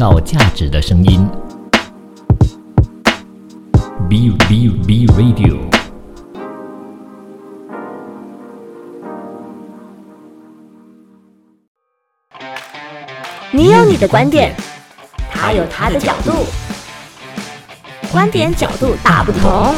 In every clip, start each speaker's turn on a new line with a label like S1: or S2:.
S1: 造价值的声音。B B B Radio。
S2: 你有你的观点，他有他的角度，观点角度大不同。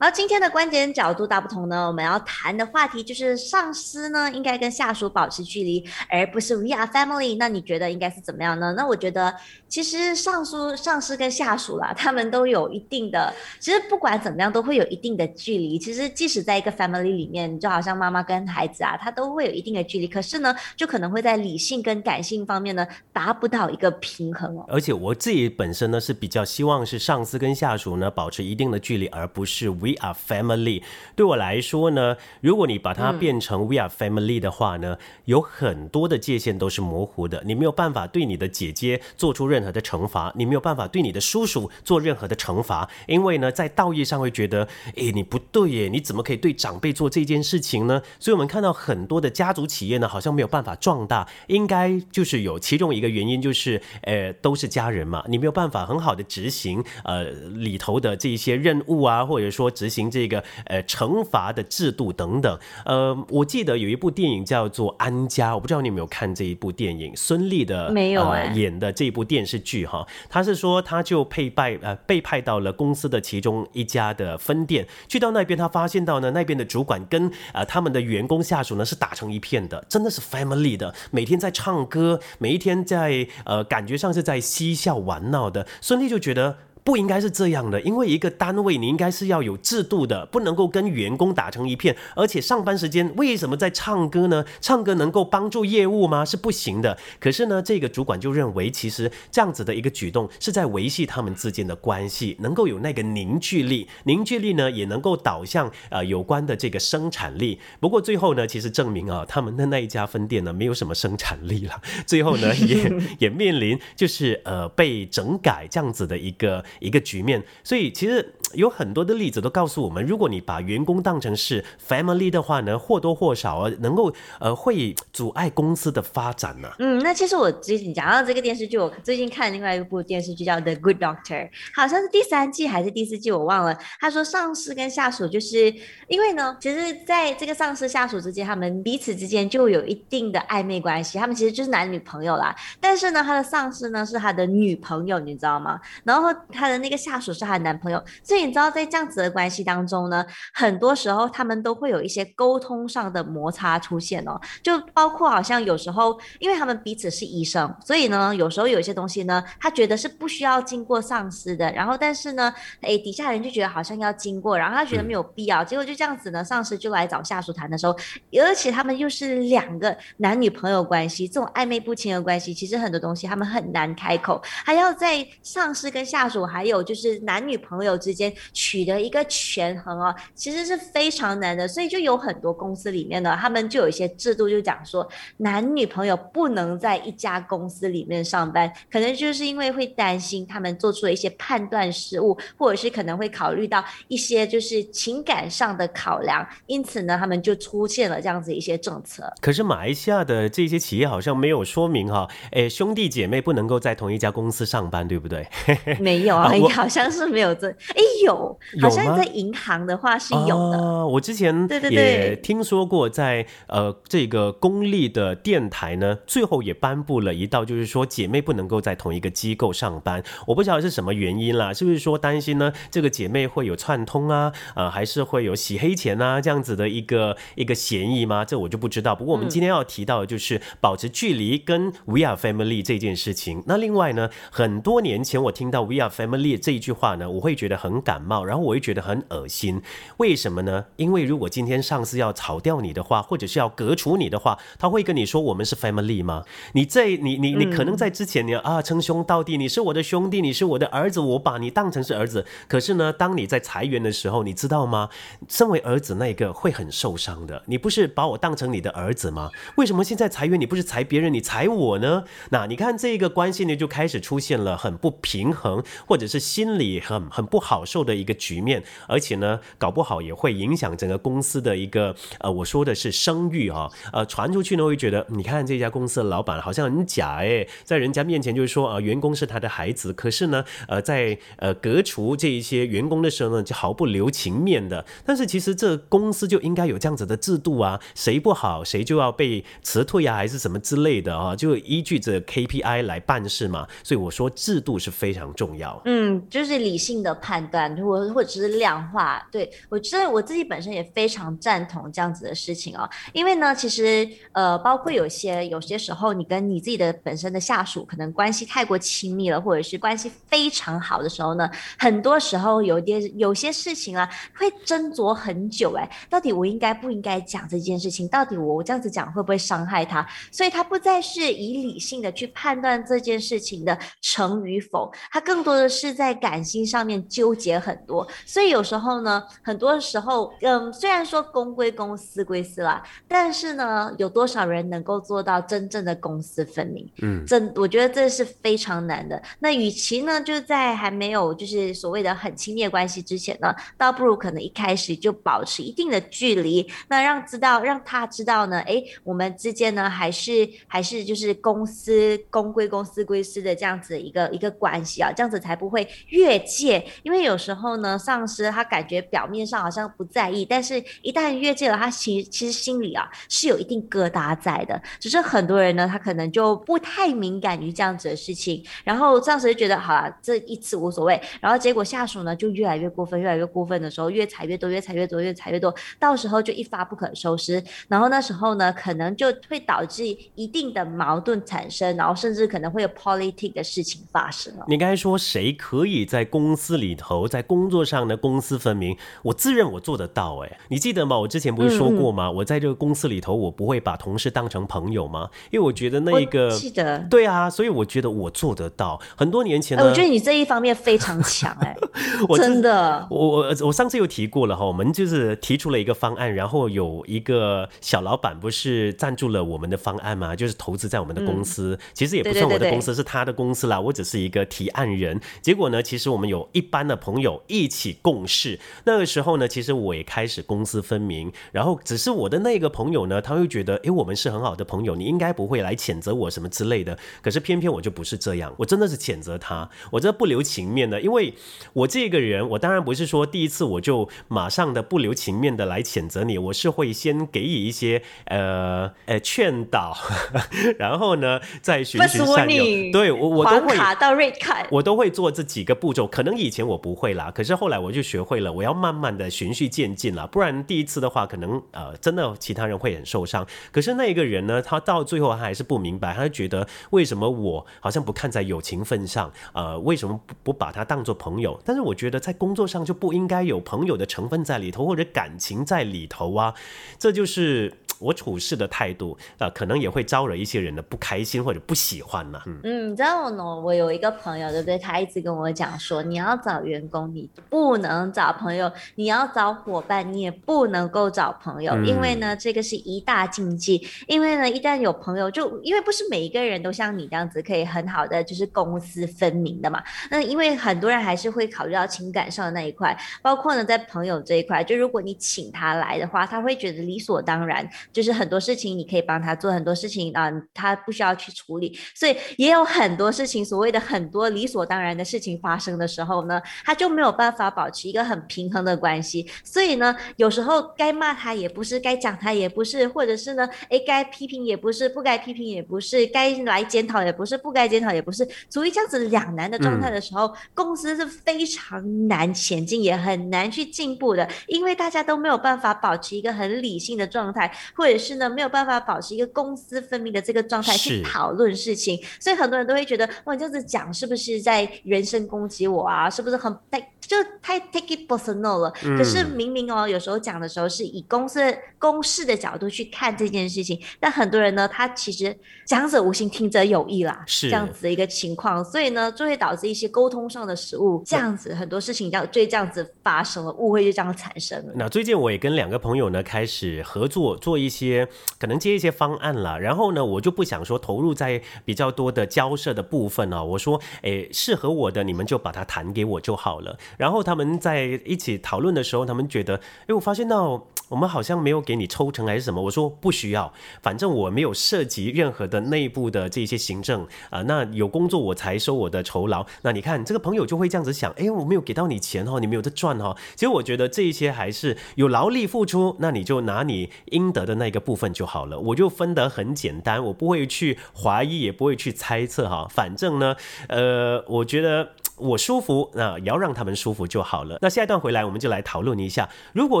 S3: 然后今天的观点角度大不同呢，我们要谈的话题就是上司呢应该跟下属保持距离，而不是 we are family。那你觉得应该是怎么样呢？那我觉得其实上司、上司跟下属啦，他们都有一定的，其实不管怎么样都会有一定的距离。其实即使在一个 family 里面，就好像妈妈跟孩子啊，他都会有一定的距离。可是呢，就可能会在理性跟感性方面呢达不到一个平衡哦。
S4: 而且我自己本身呢是比较希望是上司跟下属呢保持一定的距离，而不是 we。We are family。对我来说呢，如果你把它变成 We are family 的话呢，有很多的界限都是模糊的。你没有办法对你的姐姐做出任何的惩罚，你没有办法对你的叔叔做任何的惩罚，因为呢，在道义上会觉得，诶，你不对耶，你怎么可以对长辈做这件事情呢？所以，我们看到很多的家族企业呢，好像没有办法壮大，应该就是有其中一个原因，就是呃，都是家人嘛，你没有办法很好的执行呃里头的这一些任务啊，或者说。执行这个呃惩罚的制度等等，呃，我记得有一部电影叫做《安家》，我不知道你有没有看这一部电影，孙俪的
S3: 没有
S4: 演的这一部电视剧哈，他是说他就配拜呃被派到了公司的其中一家的分店，去到那边他发现到呢那边的主管跟呃他们的员工下属呢是打成一片的，真的是 family 的，每天在唱歌，每一天在呃感觉上是在嬉笑玩闹的，孙俪就觉得。不应该是这样的，因为一个单位你应该是要有制度的，不能够跟员工打成一片。而且上班时间为什么在唱歌呢？唱歌能够帮助业务吗？是不行的。可是呢，这个主管就认为，其实这样子的一个举动是在维系他们之间的关系，能够有那个凝聚力。凝聚力呢，也能够导向呃有关的这个生产力。不过最后呢，其实证明啊，他们的那一家分店呢，没有什么生产力了。最后呢，也也面临就是呃被整改这样子的一个。一个局面，所以其实有很多的例子都告诉我们，如果你把员工当成是 family 的话呢，或多或少啊，能够呃会阻碍公司的发展呢。
S3: 嗯，那其实我最近讲到这个电视剧，我最近看另外一部电视剧叫《The Good Doctor》，好像是第三季还是第四季，我忘了。他说上司跟下属就是因为呢，其实在这个上司下属之间，他们彼此之间就有一定的暧昧关系，他们其实就是男女朋友啦。但是呢，他的上司呢是他的女朋友，你知道吗？然后他。的那个下属是她的男朋友，所以你知道在这样子的关系当中呢，很多时候他们都会有一些沟通上的摩擦出现哦，就包括好像有时候，因为他们彼此是医生，所以呢，有时候有一些东西呢，他觉得是不需要经过上司的，然后但是呢，哎，底下人就觉得好像要经过，然后他觉得没有必要，结果就这样子呢，上司就来找下属谈的时候，而且他们又是两个男女朋友关系，这种暧昧不清的关系，其实很多东西他们很难开口，还要在上司跟下属还。有就是男女朋友之间取得一个权衡哦，其实是非常难的，所以就有很多公司里面呢，他们就有一些制度，就讲说男女朋友不能在一家公司里面上班，可能就是因为会担心他们做出了一些判断失误，或者是可能会考虑到一些就是情感上的考量，因此呢，他们就出现了这样子一些政策。
S4: 可是马来西亚的这些企业好像没有说明哈，哎，兄弟姐妹不能够在同一家公司上班，对不对？
S3: 没有啊。好像是没有这，哎有，好像在银行的话是有的。
S4: 我之前对对也听说过，在呃这个公立的电台呢，最后也颁布了一道，就是说姐妹不能够在同一个机构上班。我不晓得是什么原因啦，是不是说担心呢？这个姐妹会有串通啊，呃，还是会有洗黑钱啊这样子的一个一个嫌疑吗？这我就不知道。不过我们今天要提到的就是保持距离跟 We are family 这件事情。那另外呢，很多年前我听到 We are family。这一句话呢，我会觉得很感冒，然后我会觉得很恶心。为什么呢？因为如果今天上司要炒掉你的话，或者是要革除你的话，他会跟你说我们是 family 吗？你在你你你可能在之前你啊称兄道弟，你是我的兄弟，你是我的儿子，我把你当成是儿子。可是呢，当你在裁员的时候，你知道吗？身为儿子那个会很受伤的。你不是把我当成你的儿子吗？为什么现在裁员你不是裁别人，你裁我呢？那你看这个关系呢，就开始出现了很不平衡，或者。者是心里很很不好受的一个局面，而且呢，搞不好也会影响整个公司的一个呃，我说的是声誉啊，呃，传出去呢会觉得，你看这家公司的老板好像很假哎，在人家面前就是说啊、员工是他的孩子，可是呢，呃，在呃革除这一些员工的时候呢，就毫不留情面的。但是其实这公司就应该有这样子的制度啊，谁不好谁就要被辞退啊，还是什么之类的啊，就依据着 KPI 来办事嘛。所以我说制度是非常重要。
S3: 嗯，就是理性的判断，或或者是量化。对我觉得我自己本身也非常赞同这样子的事情哦，因为呢，其实呃，包括有些有些时候，你跟你自己的本身的下属可能关系太过亲密了，或者是关系非常好的时候呢，很多时候有点有些事情啊，会斟酌很久。哎，到底我应该不应该讲这件事情？到底我这样子讲会不会伤害他？所以他不再是以理性的去判断这件事情的成与否，他更多的是在感性上面纠结很多。所以有时候呢，很多时候，嗯，虽然说公归公，私归私啦，但是呢，有多少人能够做到真正的公私分明？
S4: 嗯，
S3: 这我觉得这是非常难的。那与其呢，就在还没有就是所谓的很亲密关系之前呢，倒不如可能一开始就保持一定的距离，那让知道让他知道呢，哎，我们之间呢还是还是就是公司公归公，私归私的这样子一个一个关系啊，这样子才不会越界。因为有时候呢，上司他感觉表面上好像不在意，但是一旦越界了，他其实其实心里啊是有一定疙瘩在的。只是很多人呢，他可能就不太敏感于这样子的事情，然后上司就觉得好了，这一次无所谓，然后结果下属呢就越来越过分，越来越过分的时候，越踩越多，越踩越多，越踩越多，到时候就一发不可收拾。然后那时候呢，可能就会导致一定的矛盾产生，然后甚至可能会有 politic 的事情发生了。
S4: 你刚才说谁可以在公司里头，在工作上呢公私分明？我自认我做得到哎，你记得吗？我之前不是说过吗？我在这个公司里头，我不会把同事当成朋友吗？因为我觉得那一个
S3: 我记得
S4: 对啊，所以我觉得我做得到。很多年前
S3: 哎，
S4: 呢，
S3: 我觉得你这一方面非常强哎，
S4: 我
S3: 真的。
S4: 我我我上次又提过了哈，我们就是提出了一个方案，然后有一个小老板不是赞助了我们的方案吗？就是投资在我们的公司，其实也不算我的公司，是他的公司啦，我只是一个提案人。结果呢，其实我们有一班的朋友一起共事，那个时候呢，其实我也开始公私分明，然后只是我的那个朋友呢，他会觉得，诶，我们是很好的朋友，你应该不会来谴责我什么之类的。可是偏偏我就不是这样，我真的是谴责他，我这不留情面的，因为我这个人，我当然不是说第一次我就马上的不留情面的来谴责你，我是会先给予一些呃呃劝导，然后呢再循循善诱。对我我都会
S3: 黄卡到 red 卡，
S4: 我都会做这几个步骤，可能以前我不会啦，可是后来我就学会了，我要慢慢的循序渐进啦，不然第一次的话，可能呃真的其他人会很受伤。可是那一个人呢，他到最后他还是不明白，他就觉得为什么我好像不看在友情份上，呃，为什么不不把他当做朋友？但是我觉得在工作上就不应该有朋友的成分在里头，或者感情在里头啊，这就是我处事的态度啊、呃可能也会招惹一些人的不开心或者不喜欢呐、嗯。
S3: 嗯，你知道呢？我有一个朋友，对不对？他一直跟我讲说，你要找员工，你不能找朋友；你要找伙伴，你也不能够找朋友，因为呢，这个是一大禁忌。因为呢，一旦有朋友，就因为不是每一个人都像你这样子可以很好的就是公私分明的嘛。那因为很多人还是会考虑到情感上的那一块，包括呢在朋友这一块，就如果你请他来的话，他会觉得理所当然，就是很多事情你可以帮他做，很多事情啊、他不需要去处理，所以也有很多事情，所谓的很多理所当然的事情发生的时候呢，他就没有办法保持一个很平衡的关系。所以呢，有时候该骂他也不是，该讲他也不是，或者是呢，诶，该批评也不是，不该批评也不是，该来检讨也不是，不该检讨也不是，处于这样子两难的状态的时候，公司是非常难前进，也很难去进步的，因为大家都没有办法保持一个很理性的状态，或者是呢没有办法保持一个公私分明的这个状态去讨论事情，所以很多人都会觉得，哇，你这样子讲是不是在人身攻击我啊？是不是很太就太 take it personal 了？可是明明哦，有时候讲的时候是以公司公事的角度去看这件事情，但很多人呢，他其实讲者无心，听者有意啦，
S4: 是
S3: 这样子的一个情况，所以呢，就会导致一些沟通上的失误，这样子很多事情这样就这样子发生了，误会就这样产生了。
S4: 那最近我也跟两个朋友呢开始合作，做一些可能接一些方案了，然后呢，我就不想说投入在比较多的交涉的部分啊。我说，诶，适合我的你们就把它谈给我就好了。然后他们在一起讨论的时候，他们觉得，诶，我发现到我们好像没有给你抽成还是什么。我说不需要，反正我没有涉及任何的内部的这些行政啊，那有工作我才收我的酬劳。那你看这个朋友就会这样子想，诶，我没有给到你钱哦，你没有在赚哦。其实我觉得这一些还是有劳力付出，那你就拿你应得的那个部分就好了。我就分得很简单，我不会去怀疑，也不会去猜测哈。反正呢，呃，我觉得我舒服，那也要让他们舒服就好了。那下一段回来，我们就来讨论一下，如果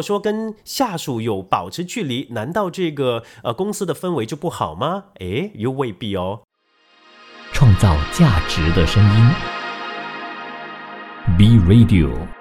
S4: 说跟下属有保持距离，难道这个呃公司的氛围就不好吗？诶，又未必哦。
S1: 创造价值的声音，B Radio。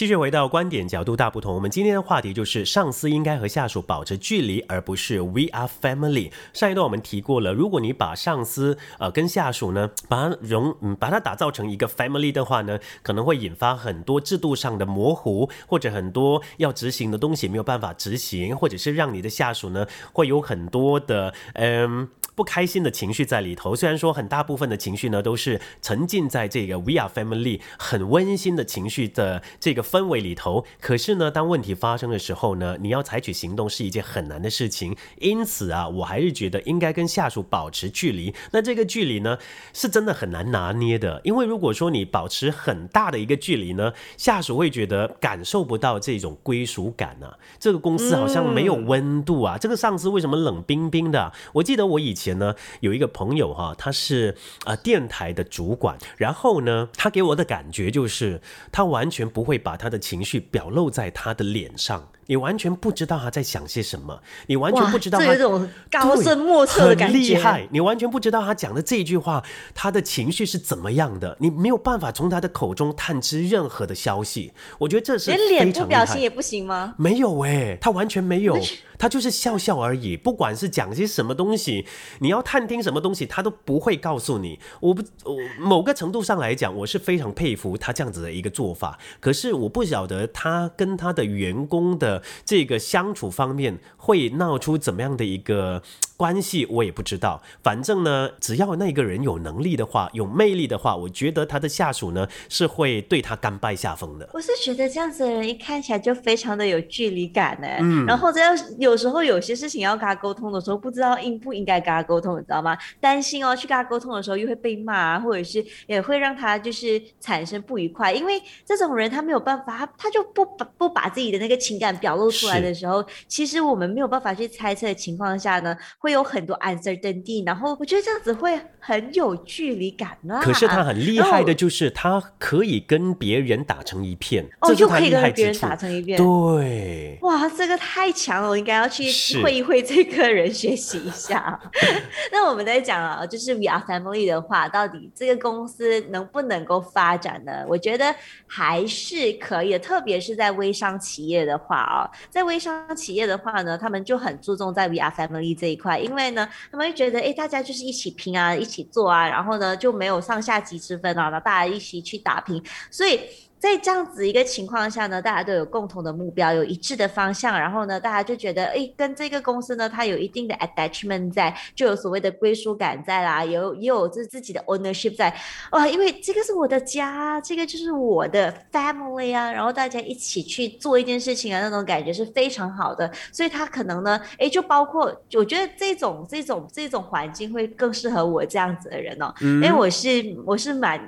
S4: 继续回到观点角度大不同，我们今天的话题就是上司应该和下属保持距离，而不是 We are family。上一段我们提过了，如果你把上司呃跟下属呢，把它融嗯把它打造成一个 family 的话呢，可能会引发很多制度上的模糊，或者很多要执行的东西没有办法执行，或者是让你的下属呢会有很多的嗯。不开心的情绪在里头，虽然说很大部分的情绪呢都是沉浸在这个 We are family 很温馨的情绪的这个氛围里头，可是呢，当问题发生的时候呢，你要采取行动是一件很难的事情。因此啊，我还是觉得应该跟下属保持距离。那这个距离呢，是真的很难拿捏的，因为如果说你保持很大的一个距离呢，下属会觉得感受不到这种归属感啊，这个公司好像没有温度啊，这个上司为什么冷冰冰的？我记得我以前。前呢，有一个朋友哈，他是啊电台的主管，然后呢，他给我的感觉就是他完全不会把他的情绪表露在他的脸上。你完全不知道他在想些什么，你完全不知道他
S3: 有种高深莫测的感
S4: 觉，厉害！你完全不知道他讲的这一句话，他的情绪是怎么样的，你没有办法从他的口中探知任何的消息。我觉得这是
S3: 连脸部表情也不行吗？
S4: 没有哎，他完全没有，他就是笑笑而已。不管是讲些什么东西，你要探听什么东西，他都不会告诉你。我不，我某个程度上来讲，我是非常佩服他这样子的一个做法。可是我不晓得他跟他的员工的。这个相处方面会闹出怎么样的一个 关系，我也不知道。反正呢，只要那个人有能力的话，有魅力的话，我觉得他的下属呢是会对他甘拜下风的。
S3: 我是觉得这样子的人一看起来就非常的有距离感呢。嗯，然后这样有时候有些事情要跟他沟通的时候，不知道应不应该跟他沟通，你知道吗？担心哦，去跟他沟通的时候又会被骂，或者是也会让他就是产生不愉快。因为这种人他没有办法，他他就不把不把自己的那个情感表。露出来的时候，其实我们没有办法去猜测的情况下呢，会有很多 uncertainty，然后我觉得这样子会很有距离感啊。
S4: 可是他很厉害的就是他可以跟别人打成一片，
S3: 哦，就可以跟别人打成一片。
S4: 对，
S3: 哇，这个太强了，我应该要去会一会这个人学习一下。那我们在讲啊，就是 we are family 的话，到底这个公司能不能够发展呢？我觉得还是可以的，特别是在微商企业的话啊。在微商企业的话呢，他们就很注重在 V R family 这一块，因为呢，他们会觉得，哎，大家就是一起拼啊，一起做啊，然后呢，就没有上下级之分啊，那大家一起去打拼，所以。在这样子一个情况下呢，大家都有共同的目标，有一致的方向，然后呢，大家就觉得，哎，跟这个公司呢，它有一定的 attachment 在，就有所谓的归属感在啦，有也有自自己的 ownership 在，哇，因为这个是我的家，这个就是我的 family 啊，然后大家一起去做一件事情啊，那种感觉是非常好的，所以他可能呢，哎，就包括，我觉得这种这种这种环境会更适合我这样子的人哦，因为我是我是蛮，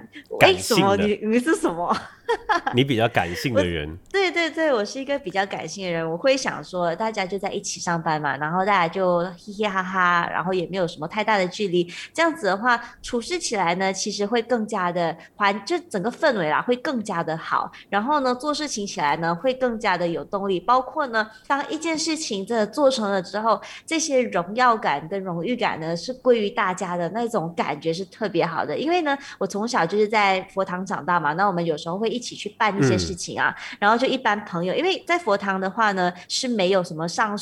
S4: 哎，什
S3: 么？你你是什么？
S4: 你比较感性的人，
S3: 对对对，我是一个比较感性的人。我会想说，大家就在一起上班嘛，然后大家就嘻嘻哈哈，然后也没有什么太大的距离。这样子的话，处事起来呢，其实会更加的环，就整个氛围啦，会更加的好。然后呢，做事情起来呢，会更加的有动力。包括呢，当一件事情真的做成了之后，这些荣耀感跟荣誉感呢，是归于大家的那种感觉是特别好的。因为呢，我从小就是在佛堂长大嘛，那我们有时候会一。起去办一些事情啊，然后就一般朋友，因为在佛堂的话呢是没有什么上。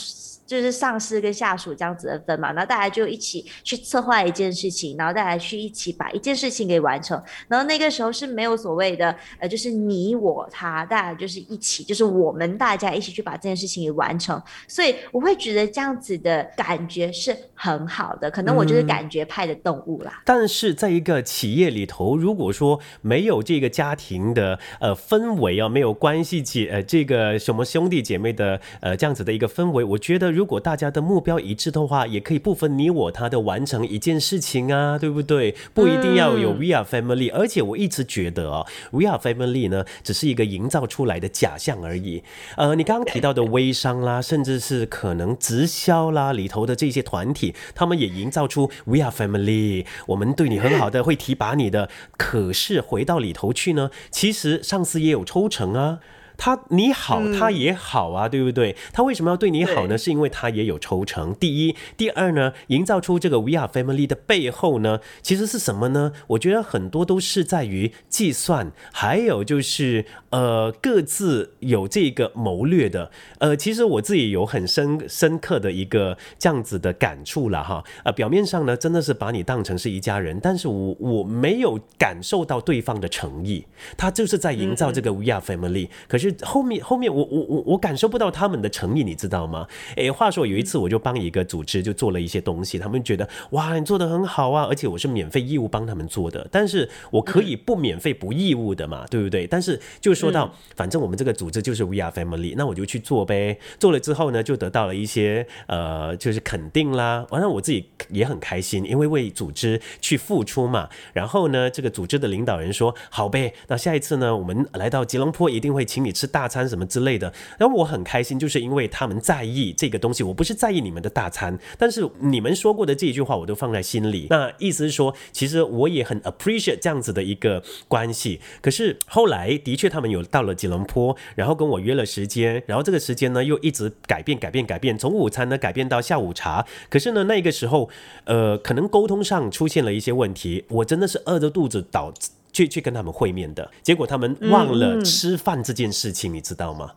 S3: 就是上司跟下属这样子的分嘛，然后大家就一起去策划一件事情，然后大家去一起把一件事情给完成。然后那个时候是没有所谓的呃，就是你我他，大家就是一起，就是我们大家一起去把这件事情给完成。所以我会觉得这样子的感觉是很好的。可能我就是感觉派的动物啦。
S4: 但是在一个企业里头，如果说没有这个家庭的呃氛围啊，没有关系姐呃这个什么兄弟姐妹的呃这样子的一个氛围，我觉得。如果大家的目标一致的话，也可以不分你我他的完成一件事情啊，对不对？不一定要有 We are family，而且我一直觉得哦，We are family 呢，只是一个营造出来的假象而已。呃，你刚刚提到的 微商啦，甚至是可能直销啦里头的这些团体，他们也营造出 We are family，我们对你很好的，会提拔你的。可是回到里头去呢，其实上司也有抽成啊。他你好，他也好啊，对不对？他为什么要对你好呢？是因为他也有抽成。第一，第二呢，营造出这个 We Are Family 的背后呢，其实是什么呢？我觉得很多都是在于计算，还有就是呃各自有这个谋略的。呃，其实我自己有很深深刻的一个这样子的感触了哈。呃，表面上呢，真的是把你当成是一家人，但是我我没有感受到对方的诚意，他就是在营造这个 We Are Family，可是。后面后面我我我我感受不到他们的诚意，你知道吗？诶，话说有一次我就帮一个组织就做了一些东西，他们觉得哇你做的很好啊，而且我是免费义务帮他们做的，但是我可以不免费不义务的嘛，对不对？但是就说到反正我们这个组织就是 We Are Family，那我就去做呗。做了之后呢，就得到了一些呃就是肯定啦，完了我自己也很开心，因为为组织去付出嘛。然后呢，这个组织的领导人说好呗，那下一次呢，我们来到吉隆坡一定会请你。吃大餐什么之类的，然后我很开心，就是因为他们在意这个东西。我不是在意你们的大餐，但是你们说过的这一句话，我都放在心里。那意思是说，其实我也很 appreciate 这样子的一个关系。可是后来的确，他们有到了吉隆坡，然后跟我约了时间，然后这个时间呢又一直改变、改变、改变，从午餐呢改变到下午茶。可是呢，那个时候，呃，可能沟通上出现了一些问题，我真的是饿着肚子导。去去跟他们会面的结果，他们忘了吃饭这件事情，你知道吗？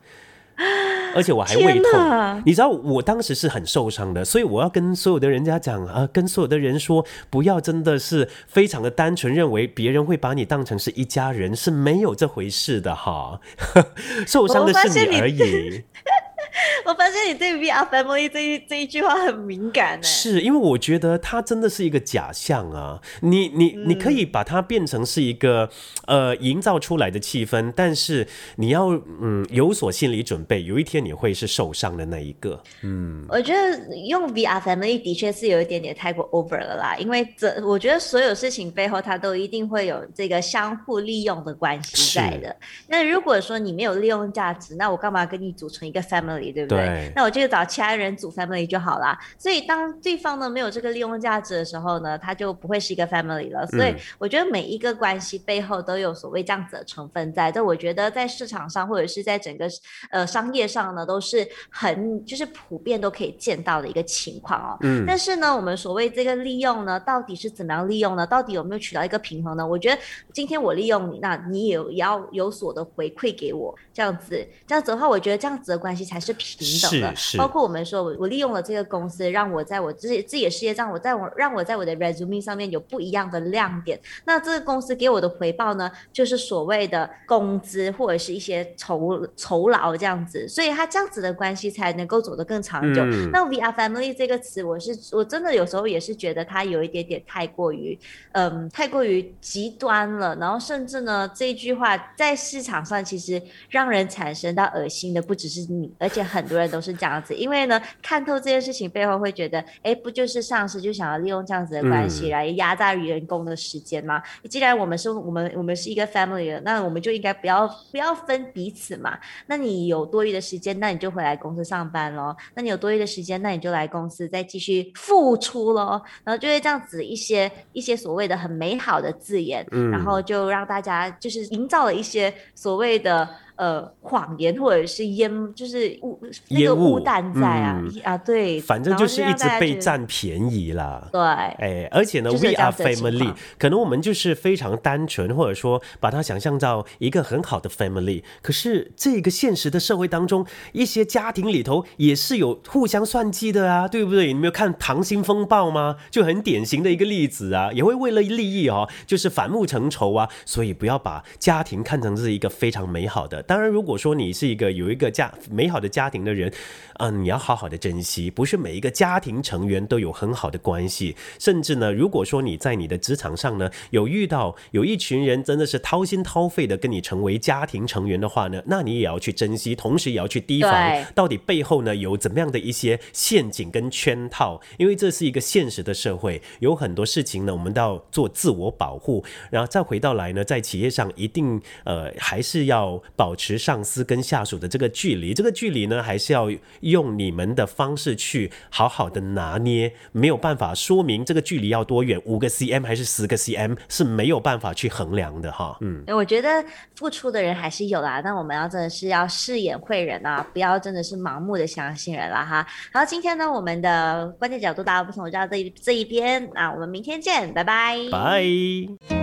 S4: 而且我还胃痛，你知道我当时是很受伤的，所以我要跟所有的人家讲啊，跟所有的人说，不要真的是非常的单纯认为别人会把你当成是一家人，是没有这回事的哈，受伤的是你而已。
S3: 我发现你对 V R family 这一这一句话很敏感呢，
S4: 是因为我觉得它真的是一个假象啊！你你你可以把它变成是一个呃营造出来的气氛，但是你要嗯有所心理准备，有一天你会是受伤的那一个。嗯，
S3: 我觉得用 V R family 的确是有一点点太过 over 了啦，因为这我觉得所有事情背后它都一定会有这个相互利用的关系在的。那如果说你没有利用价值，那我干嘛跟你组成一个 family？对不对？那我就找其他人组 family 就好啦。所以当对方呢没有这个利用价值的时候呢，他就不会是一个 family 了。所以我觉得每一个关系背后都有所谓这样子的成分在。这我觉得在市场上或者是在整个呃商业上呢，都是很就是普遍都可以见到的一个情况哦。嗯。但是呢，我们所谓这个利用呢，到底是怎么样利用呢？到底有没有取到一个平衡呢？我觉得今天我利用你，那你也要有所的回馈给我，这样子，这样子的话，我觉得这样子的关系才是。平等的，包括我们说，我我利用了这个公司，让我在我自己自己的事业上，我在我让我在我的 resume 上面有不一样的亮点。那这个公司给我的回报呢，就是所谓的工资或者是一些酬酬劳这样子，所以他这样子的关系才能够走得更长久。那 we are family 这个词，我是我真的有时候也是觉得它有一点点太过于，嗯，太过于极端了。然后甚至呢，这句话在市场上其实让人产生到恶心的不只是你，而且。很多人都是这样子，因为呢，看透这件事情背后会觉得，哎，不就是上司就想要利用这样子的关系来压榨员工的时间吗？既然我们是我们我们是一个 family 的，那我们就应该不要不要分彼此嘛。那你有多余的时间，那你就回来公司上班喽。那你有多余的时间，那你就来公司再继续付出喽。然后就会这样子一些一些所谓的很美好的字眼，然后就让大家就是营造了一些所谓的呃谎言或者是烟，就是雾那
S4: 烟雾
S3: 个雾弹在啊、
S4: 嗯
S3: 啊，对，
S4: 反正就是一直被占便宜啦。
S3: 对。
S4: 哎，而且呢，we are family，可能我们就是非常单纯，或者说把它想象到一个很好的 family。可是这个现实的社会当中，一些家庭里头也是有互相算计的啊，对不对？你没有看《溏心风暴》吗？就很典型的一个例子啊，也会为了利益哦，就是反目成仇啊。所以不要把家庭看成是一个非常美好的。当然，如果说你是一个有一个家美好的家庭的人，嗯，你要好好的珍惜，不是每一个家庭成员都有很好的关系，甚至呢，如果说你在你的职场上呢有遇到有一群人真的是掏心掏肺的跟你成为家庭成员的话呢，那你也要去珍惜，同时也要去提防到底背后呢有怎么样的一些陷阱跟圈套，因为这是一个现实的社会，有很多事情呢我们都要做自我保护，然后再回到来呢，在企业上一定呃还是要保持上司跟下属的这个距离，这个距离呢还是要用你们的方式去好好的拿捏，没有办法说明这个距离要多远，五个 cm 还是十个 cm 是没有办法去衡量的哈，嗯。
S3: 我觉得付出的人还是有啦，但我们要真的是要饰演会人啊，不要真的是盲目的相信人了哈。好，今天呢，我们的关键角度大家不同，就到这一这一边，那我们明天见，拜拜。
S4: 拜。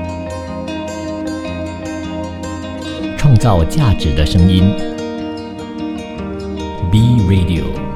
S1: 造价值的声音。B Radio。